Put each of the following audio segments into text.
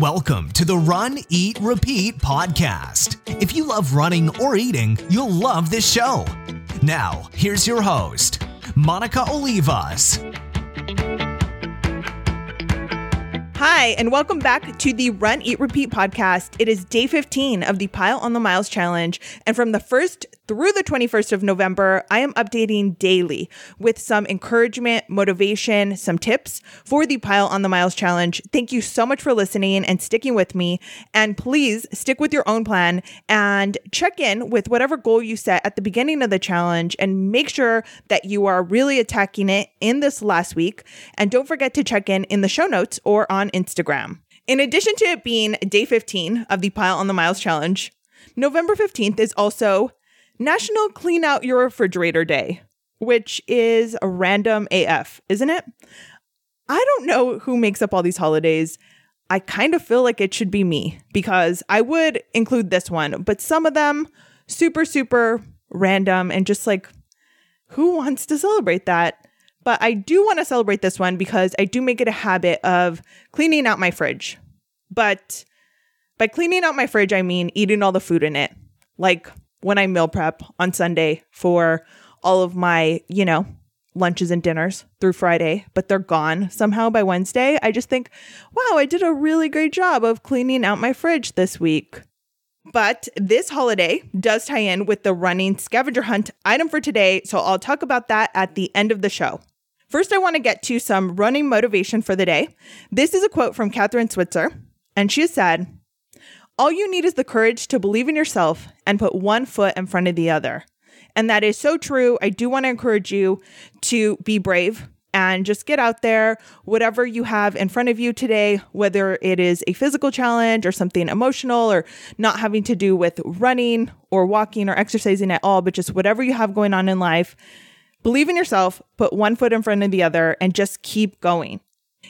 Welcome to the Run, Eat, Repeat podcast. If you love running or eating, you'll love this show. Now, here's your host, Monica Olivas. Hi, and welcome back to the Run, Eat, Repeat podcast. It is day 15 of the Pile on the Miles challenge. And from the 1st through the 21st of November, I am updating daily with some encouragement, motivation, some tips for the Pile on the Miles challenge. Thank you so much for listening and sticking with me. And please stick with your own plan and check in with whatever goal you set at the beginning of the challenge and make sure that you are really attacking it in this last week. And don't forget to check in in the show notes or on Instagram. In addition to it being day 15 of the Pile on the Miles challenge, November 15th is also National Clean Out Your Refrigerator Day, which is a random AF, isn't it? I don't know who makes up all these holidays. I kind of feel like it should be me because I would include this one, but some of them super, super random and just like, who wants to celebrate that? But I do want to celebrate this one because I do make it a habit of cleaning out my fridge. But by cleaning out my fridge, I mean eating all the food in it. Like when I meal prep on Sunday for all of my, you know, lunches and dinners through Friday, but they're gone somehow by Wednesday. I just think, wow, I did a really great job of cleaning out my fridge this week. But this holiday does tie in with the running scavenger hunt item for today, so I'll talk about that at the end of the show. First, I want to get to some running motivation for the day. This is a quote from Kathrine Switzer, and she said, All you need is the courage to believe in yourself and put one foot in front of the other. And that is so true. I do want to encourage you to be brave and just get out there, whatever you have in front of you today, whether it is a physical challenge or something emotional or not having to do with running or walking or exercising at all, but just whatever you have going on in life Believe in yourself, put one foot in front of the other, and just keep going.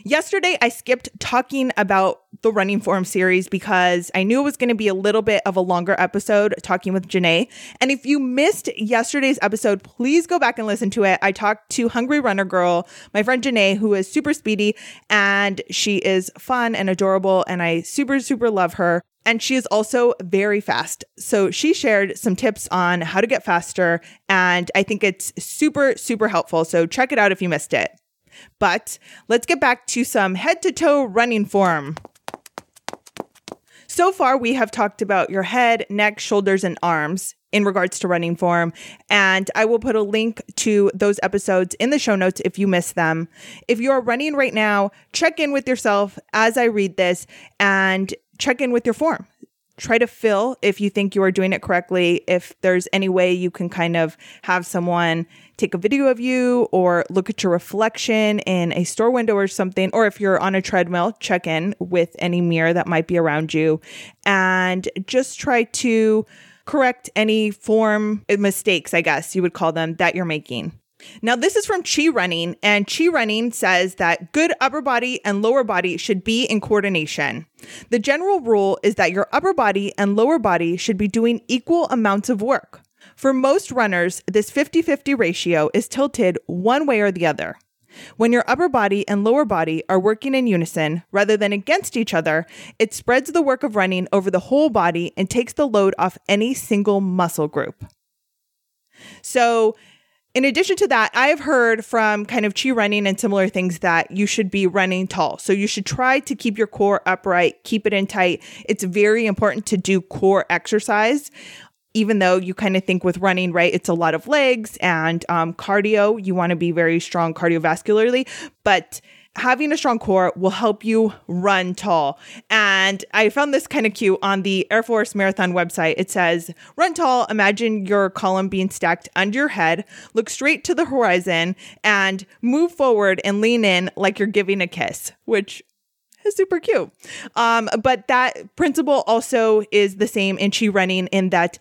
Yesterday, I skipped talking about the Running Form series because I knew it was going to be a little bit of a longer episode talking with Janae. And if you missed yesterday's episode, please go back and listen to it. I talked to Hungry Runner Girl, my friend Janae, who is super speedy and she is fun and adorable. And I super, super love her. And she is also very fast. So she shared some tips on how to get faster. And I think it's super, super helpful. So check it out if you missed it. But let's get back to some head to toe running form. So far, we have talked about your head, neck, shoulders, and arms in regards to running form. And I will put a link to those episodes in the show notes if you miss them. If you are running right now, check in with yourself as I read this and check in with your form. Try to fill if you think you are doing it correctly. If there's any way you can kind of have someone take a video of you or look at your reflection in a store window or something, or if you're on a treadmill, check in with any mirror that might be around you and just try to correct any form mistakes, I guess you would call them, that you're making. Now, this is from Chi Running, and Chi Running says that good upper body and lower body should be in coordination. The general rule is that your upper body and lower body should be doing equal amounts of work. For most runners, this 50 50 ratio is tilted one way or the other. When your upper body and lower body are working in unison rather than against each other, it spreads the work of running over the whole body and takes the load off any single muscle group. So, in addition to that, I have heard from kind of chi running and similar things that you should be running tall. So you should try to keep your core upright, keep it in tight. It's very important to do core exercise. Even though you kind of think with running, right, it's a lot of legs and um, cardio, you want to be very strong cardiovascularly. But having a strong core will help you run tall. And I found this kind of cute on the Air Force Marathon website. It says, Run tall, imagine your column being stacked under your head, look straight to the horizon, and move forward and lean in like you're giving a kiss, which is super cute. Um, but that principle also is the same in chi running in that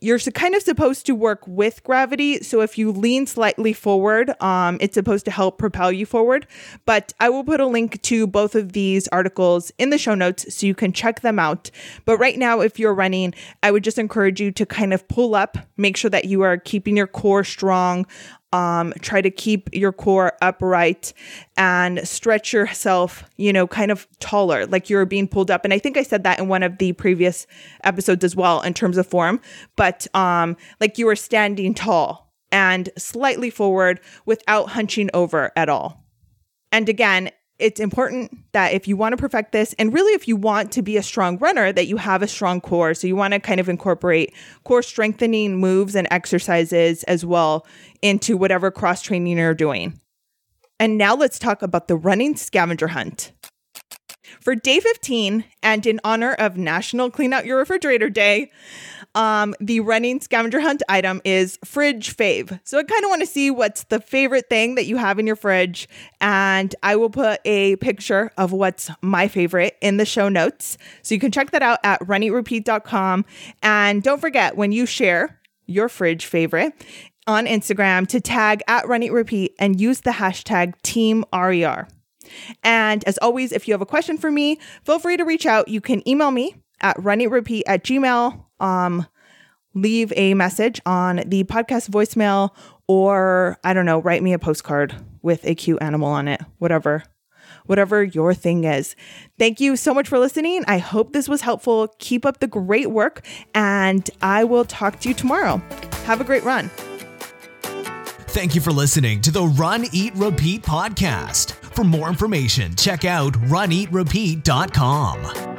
you're kind of supposed to work with gravity. So if you lean slightly forward, um, it's supposed to help propel you forward. But I will put a link to both of these articles in the show notes so you can check them out. But right now, if you're running, I would just encourage you to kind of pull up, make sure that you are keeping your core strong. Um, try to keep your core upright and stretch yourself, you know, kind of taller, like you're being pulled up. And I think I said that in one of the previous episodes as well in terms of form, but um, like you are standing tall and slightly forward without hunching over at all. And again, it's important that if you want to perfect this, and really if you want to be a strong runner, that you have a strong core. So you want to kind of incorporate core strengthening moves and exercises as well into whatever cross training you're doing. And now let's talk about the running scavenger hunt. For day 15, and in honor of National Clean Out Your Refrigerator Day, um, the running scavenger hunt item is fridge fave. So I kind of want to see what's the favorite thing that you have in your fridge. And I will put a picture of what's my favorite in the show notes. So you can check that out at runeatrepeat.com. And don't forget when you share your fridge favorite on Instagram to tag at runeatrepeat and use the hashtag Team RER. And as always, if you have a question for me, feel free to reach out. You can email me at runeatrepeat at gmail um, leave a message on the podcast voicemail or I don't know, write me a postcard with a cute animal on it, whatever. Whatever your thing is. Thank you so much for listening. I hope this was helpful. Keep up the great work, and I will talk to you tomorrow. Have a great run. Thank you for listening to the Run, Eat, Repeat podcast. For more information, check out runeatrepeat.com.